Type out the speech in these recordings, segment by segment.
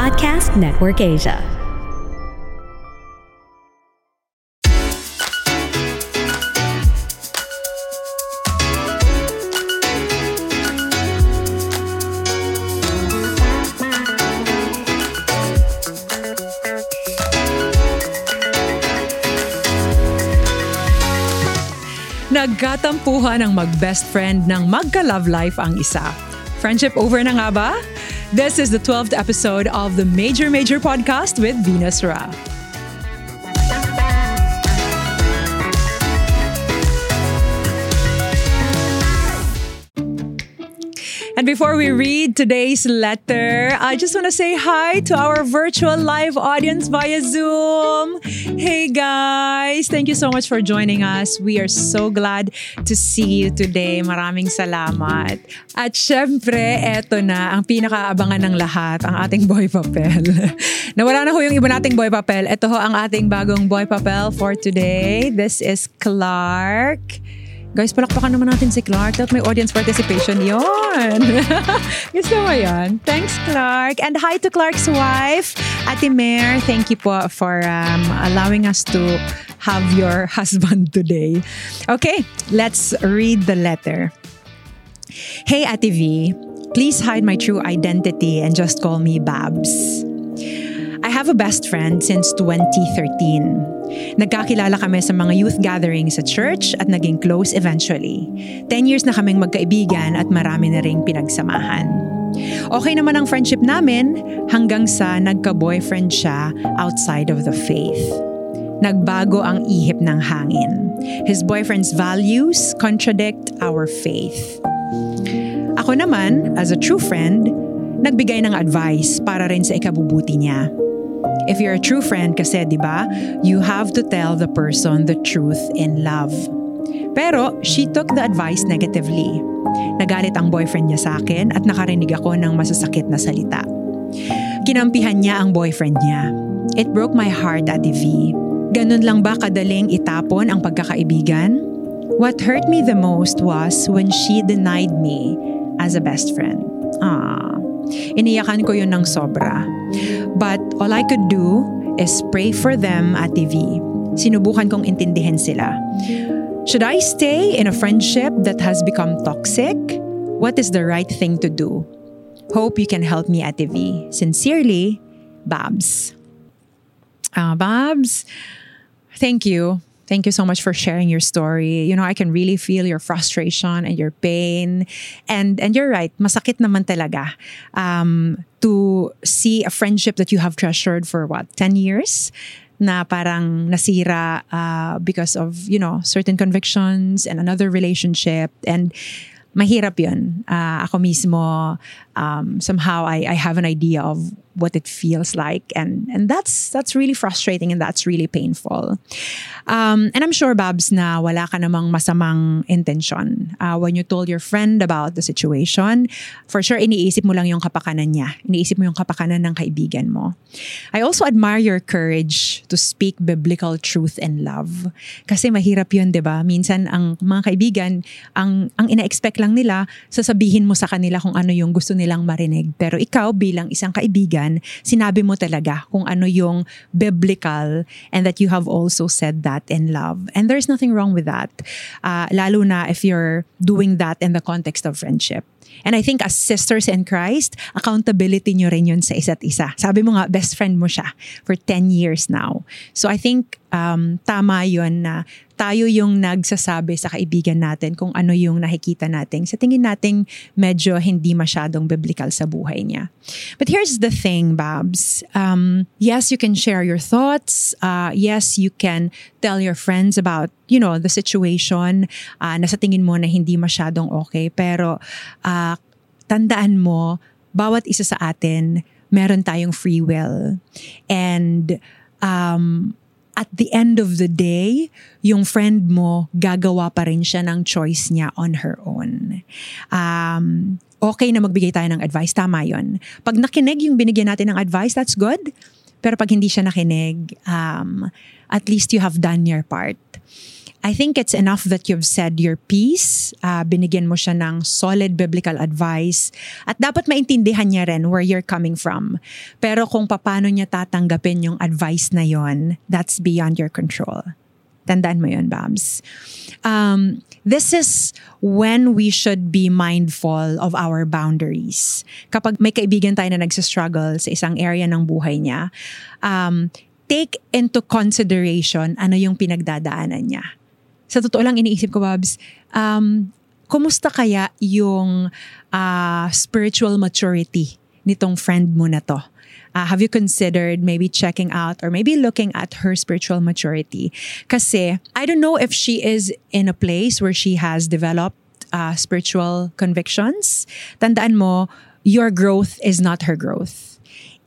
Podcast Network Asia. Nagkatampuhan ang mag-best friend ng magka-love life ang isa. Friendship over na nga ba? This is the 12th episode of the Major Major Podcast with Venus Ra. Before we read today's letter, I just want to say hi to our virtual live audience via Zoom. Hey guys, thank you so much for joining us. We are so glad to see you today. Maraming salamat. At syempre, eto na ang pinakaabangan ng lahat, ang ating boy papel. Nawala na ho yung iba nating boy papel. Ito ho ang ating bagong boy papel for today. This is Clark. Guys, palakpakan naman natin si Clark. That may audience participation yon. Gusto mo yan? Thanks, Clark. And hi to Clark's wife, Ate Mare. Thank you po for um, allowing us to have your husband today. Okay, let's read the letter. Hey, Ate V. Please hide my true identity and just call me Babs. I have a best friend since 2013. Nagkakilala kami sa mga youth gatherings sa church at naging close eventually. 10 years na kaming magkaibigan at marami na ring pinagsamahan. Okay naman ang friendship namin hanggang sa nagka-boyfriend siya outside of the faith. Nagbago ang ihip ng hangin. His boyfriend's values contradict our faith. Ako naman, as a true friend, nagbigay ng advice para rin sa ikabubuti niya. If you're a true friend kasi, di ba, you have to tell the person the truth in love. Pero she took the advice negatively. Nagalit ang boyfriend niya sa akin at nakarinig ako ng masasakit na salita. Kinampihan niya ang boyfriend niya. It broke my heart, Ate V. Ganun lang ba kadaling itapon ang pagkakaibigan? What hurt me the most was when she denied me as a best friend. Ah, iniyakan ko yun ng sobra. But all I could do is pray for them at TV. Sinubukan kong intindihin sila. Should I stay in a friendship that has become toxic? What is the right thing to do? Hope you can help me at TV. Sincerely, Babs. Uh, Babs, thank you Thank you so much for sharing your story. You know, I can really feel your frustration and your pain. And and you're right, masakit naman talaga um, to see a friendship that you have treasured for what, 10 years? na parang nasira uh, because of, you know, certain convictions and another relationship. And mahirap yun. Uh, ako mismo, um, somehow I, I have an idea of what it feels like. And and that's that's really frustrating and that's really painful. Um, and I'm sure Babs na wala ka namang masamang intention uh, when you told your friend about the situation for sure iniisip mo lang yung kapakanan niya. Iniisip mo yung kapakanan ng kaibigan mo. I also admire your courage to speak biblical truth and love. Kasi mahirap yun 'di ba? Minsan ang mga kaibigan ang ang ina-expect lang nila sasabihin mo sa kanila kung ano yung gusto nilang marinig pero ikaw bilang isang kaibigan sinabi mo talaga kung ano yung biblical and that you have also said that in love. And there's nothing wrong with that. Uh, lalo na if you're doing that in the context of friendship. And I think as sisters in Christ, accountability nyo rin yun sa isa't isa. Sabi mo nga, best friend mo siya for 10 years now. So I think um, tama yun na tayo yung nagsasabi sa kaibigan natin kung ano yung nakikita natin. Sa tingin nating medyo hindi masyadong biblical sa buhay niya. But here's the thing, Babs. Um, yes, you can share your thoughts. Uh, yes, you can tell your friends about, you know, the situation uh, na sa tingin mo na hindi masyadong okay. Pero uh, tandaan mo, bawat isa sa atin, meron tayong free will. And um, at the end of the day, yung friend mo, gagawa pa rin siya ng choice niya on her own. Um, okay na magbigay tayo ng advice, tama yon. Pag nakinig yung binigyan natin ng advice, that's good. Pero pag hindi siya nakinig, um, at least you have done your part. I think it's enough that you've said your piece, uh, binigyan mo siya ng solid biblical advice, at dapat maintindihan niya rin where you're coming from. Pero kung paano niya tatanggapin yung advice na yon, that's beyond your control. Tandaan mo yun, Babs. Um, this is when we should be mindful of our boundaries. Kapag may kaibigan tayo na nagsistruggle sa isang area ng buhay niya, um, take into consideration ano yung pinagdadaanan niya sa totoo lang iniisip ko, Babs, um, kumusta kaya yung uh, spiritual maturity nitong friend mo na to? Uh, have you considered maybe checking out or maybe looking at her spiritual maturity? Kasi I don't know if she is in a place where she has developed uh, spiritual convictions. Tandaan mo, your growth is not her growth.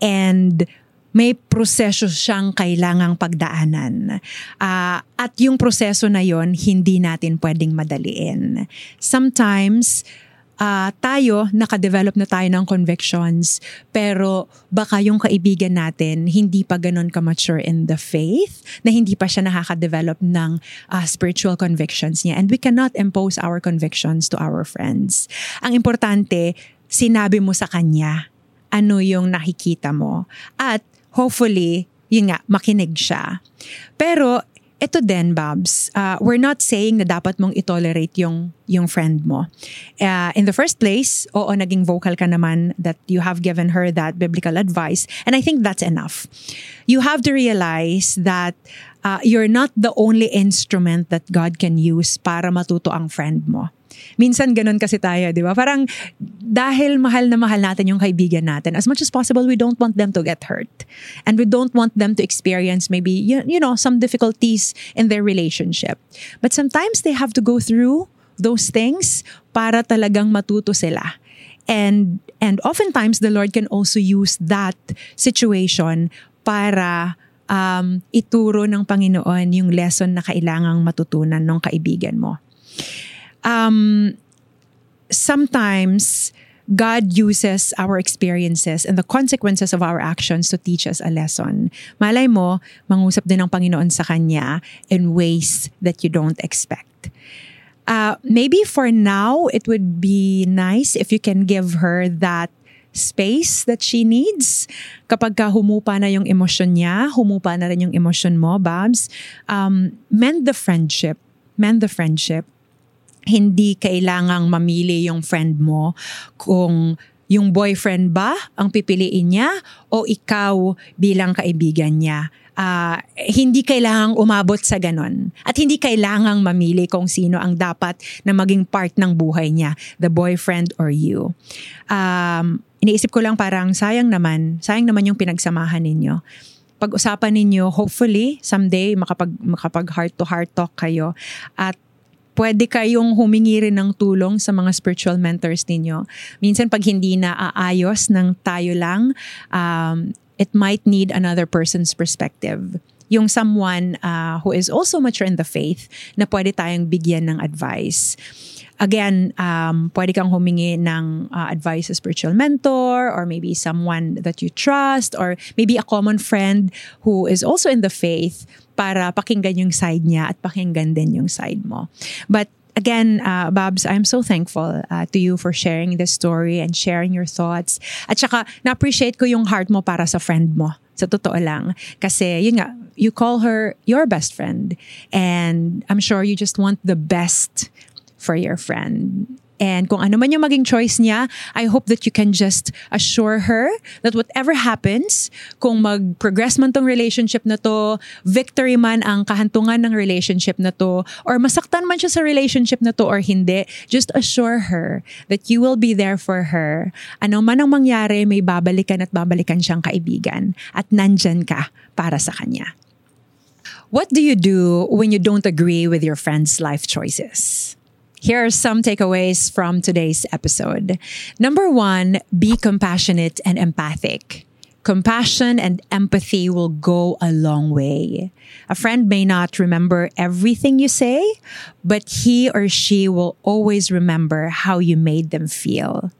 And may proseso siyang kailangang pagdaanan. Uh, at yung proseso na yon hindi natin pwedeng madaliin. Sometimes, uh, tayo, nakadevelop na tayo ng convictions, pero baka yung kaibigan natin hindi pa ganun ka-mature in the faith, na hindi pa siya nakaka-develop ng uh, spiritual convictions niya. And we cannot impose our convictions to our friends. Ang importante, sinabi mo sa kanya ano yung nakikita mo. At hopefully, yun nga, makinig siya. Pero, ito din, Babs, uh, we're not saying na dapat mong itolerate yung, yung friend mo. Uh, in the first place, oo, naging vocal ka naman that you have given her that biblical advice. And I think that's enough. You have to realize that uh, you're not the only instrument that God can use para matuto ang friend mo. Minsan ganun kasi tayo, di ba? Parang dahil mahal na mahal natin yung kaibigan natin, as much as possible, we don't want them to get hurt. And we don't want them to experience maybe, you, you know, some difficulties in their relationship. But sometimes they have to go through those things para talagang matuto sila. And and oftentimes the Lord can also use that situation para um, ituro ng Panginoon yung lesson na kailangang matutunan ng kaibigan mo um, sometimes God uses our experiences and the consequences of our actions to teach us a lesson. Malay mo, mangusap din ng Panginoon sa Kanya in ways that you don't expect. Uh, maybe for now, it would be nice if you can give her that space that she needs. Kapag ka humupa na yung emosyon niya, humupa na rin yung emosyon mo, Babs, um, mend the friendship. Mend the friendship hindi kailangang mamili yung friend mo kung yung boyfriend ba ang pipiliin niya o ikaw bilang kaibigan niya. Uh, hindi kailangang umabot sa ganon. At hindi kailangang mamili kung sino ang dapat na maging part ng buhay niya, the boyfriend or you. Um, iniisip ko lang parang sayang naman, sayang naman yung pinagsamahan ninyo. Pag-usapan ninyo, hopefully, someday makapag, makapag heart-to-heart talk kayo at pwede kayong humingi rin ng tulong sa mga spiritual mentors ninyo. Minsan pag hindi na aayos ng tayo lang, um, it might need another person's perspective. Yung someone uh, who is also mature in the faith na pwede tayong bigyan ng advice. Again, um, pwede kang humingi ng uh, advice sa spiritual mentor or maybe someone that you trust or maybe a common friend who is also in the faith para pakinggan yung side niya at pakinggan din yung side mo. But again, uh, Babs, I'm so thankful uh, to you for sharing this story and sharing your thoughts. At saka, na-appreciate ko yung heart mo para sa friend mo. Sa totoo lang. Kasi, yun nga, you call her your best friend. And I'm sure you just want the best for your friend. And kung ano man yung maging choice niya, I hope that you can just assure her that whatever happens, kung mag-progress man tong relationship na to, victory man ang kahantungan ng relationship na to, or masaktan man siya sa relationship na to or hindi, just assure her that you will be there for her. Ano man ang mangyari, may babalikan at babalikan siyang kaibigan at nandyan ka para sa kanya. What do you do when you don't agree with your friend's life choices? Here are some takeaways from today's episode. Number one, be compassionate and empathic. Compassion and empathy will go a long way. A friend may not remember everything you say, but he or she will always remember how you made them feel.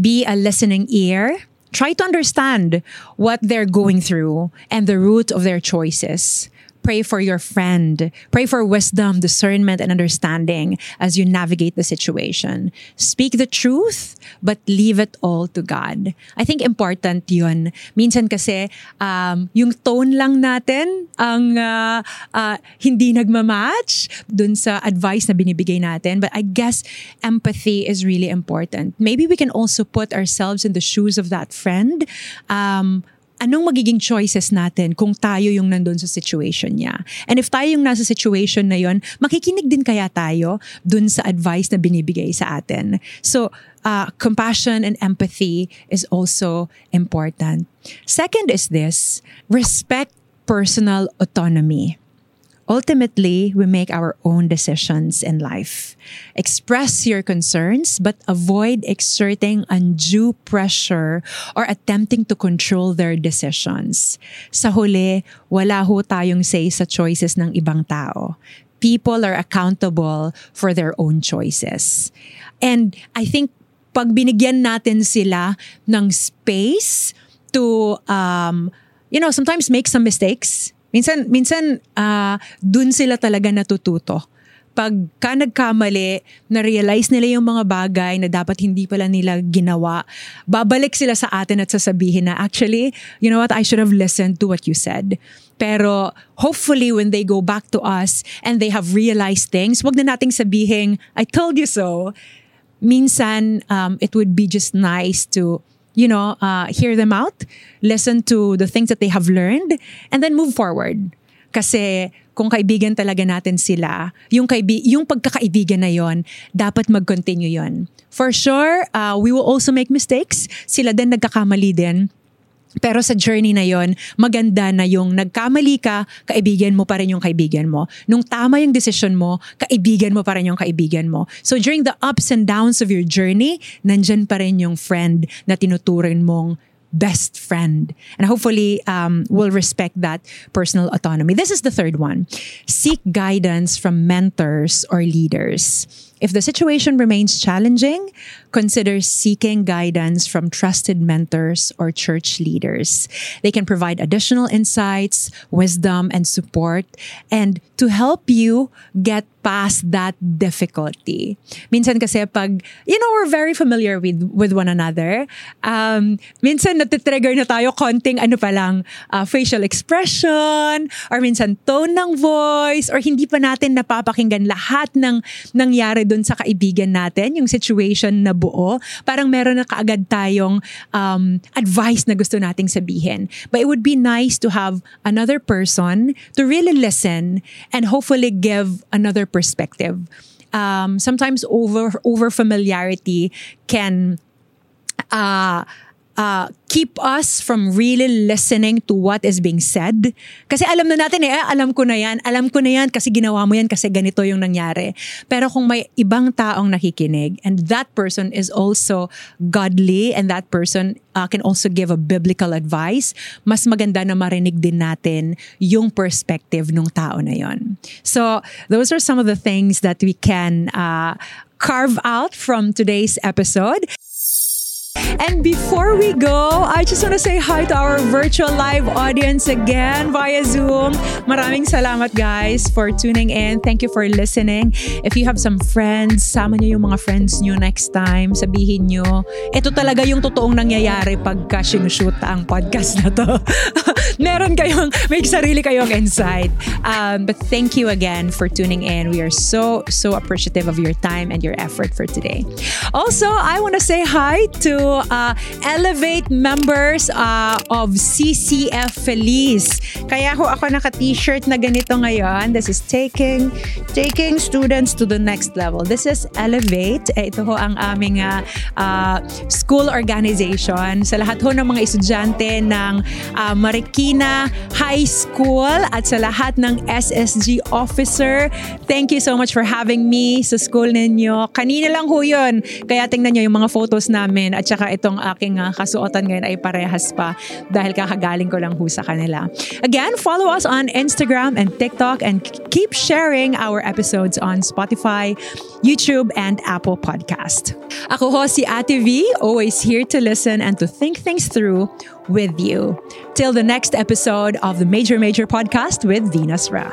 Be a listening ear. Try to understand what they're going through and the root of their choices Pray for your friend. Pray for wisdom, discernment, and understanding as you navigate the situation. Speak the truth, but leave it all to God. I think important yun. Minsan kasi, um, yung tone lang natin ang uh, uh, hindi nagmamatch dun sa advice na binibigay natin. But I guess empathy is really important. Maybe we can also put ourselves in the shoes of that friend. Um, anong magiging choices natin kung tayo yung nandun sa situation niya. And if tayo yung nasa situation na yon, makikinig din kaya tayo dun sa advice na binibigay sa atin. So, uh, compassion and empathy is also important. Second is this, respect personal autonomy. Ultimately, we make our own decisions in life. Express your concerns, but avoid exerting undue pressure or attempting to control their decisions. Sa huli, wala ho tayong say sa choices ng ibang tao. People are accountable for their own choices. And I think pag binigyan natin sila ng space to, um, you know, sometimes make some mistakes, Minsan, minsan uh, dun sila talaga natututo. Pagka nagkamali, na-realize nila yung mga bagay na dapat hindi pala nila ginawa, babalik sila sa atin at sasabihin na, actually, you know what, I should have listened to what you said. Pero hopefully when they go back to us and they have realized things, wag na nating sabihin, I told you so. Minsan, um, it would be just nice to you know, uh, hear them out, listen to the things that they have learned, and then move forward. Kasi kung kaibigan talaga natin sila, yung, kaibi- yung pagkakaibigan na yon, dapat mag-continue yon. For sure, uh, we will also make mistakes. Sila din nagkakamali din. Pero sa journey na yon, maganda na yung nagkamali ka, kaibigan mo pa rin yung kaibigan mo. Nung tama yung decision mo, kaibigan mo pa rin yung kaibigan mo. So during the ups and downs of your journey, nandyan pa rin yung friend na tinuturin mong best friend. And hopefully, um, we'll respect that personal autonomy. This is the third one. Seek guidance from mentors or leaders. If the situation remains challenging, consider seeking guidance from trusted mentors or church leaders. They can provide additional insights, wisdom, and support, and to help you get past that difficulty. Minsan kasi pag, you know, we're very familiar with with one another. Um, minsan natitrigger na tayo konting ano pa lang, uh, facial expression, or minsan tone ng voice, or hindi pa natin napapakinggan lahat ng nangyari dun sa kaibigan natin, yung situation na buo. Parang meron na kaagad tayong um, advice na gusto nating sabihin. But it would be nice to have another person to really listen and hopefully give another perspective. Um, sometimes over over familiarity can uh, uh, keep us from really listening to what is being said. Kasi alam na natin eh, alam ko na yan, alam ko na yan kasi ginawa mo yan kasi ganito yung nangyari. Pero kung may ibang taong nakikinig and that person is also godly and that person uh, can also give a biblical advice, mas maganda na marinig din natin yung perspective ng tao na yon. So, those are some of the things that we can uh, carve out from today's episode. And before we go, I just want to say hi to our virtual live audience again via Zoom. Maraming salamat guys for tuning in. Thank you for listening. If you have some friends, sama niyo yung mga friends niyo next time. Sabihin niyo, ito talaga yung totoong nangyayari pagka sinushoot ang podcast na to. Meron kayong, may sarili kayong insight. Um, but thank you again for tuning in. We are so, so appreciative of your time and your effort for today. Also, I want to say hi to uh, Elevate members uh, of CCF Feliz. Kaya ho ako naka-t-shirt na ganito ngayon. This is taking taking students to the next level. This is Elevate. Eh, ito ho ang aming uh, uh, school organization. Sa lahat ho ng mga estudyante ng uh, Marikina High School at sa lahat ng SSG officer, thank you so much for having me sa school ninyo. Kanina lang ho yun. Kaya tingnan nyo yung mga photos namin at saka saka itong aking uh, kasuotan ngayon ay parehas pa dahil kakagaling ko lang ho sa kanila. Again, follow us on Instagram and TikTok and keep sharing our episodes on Spotify, YouTube, and Apple Podcast. Ako ho si Ate V, always here to listen and to think things through with you. Till the next episode of the Major Major Podcast with Venus Ra.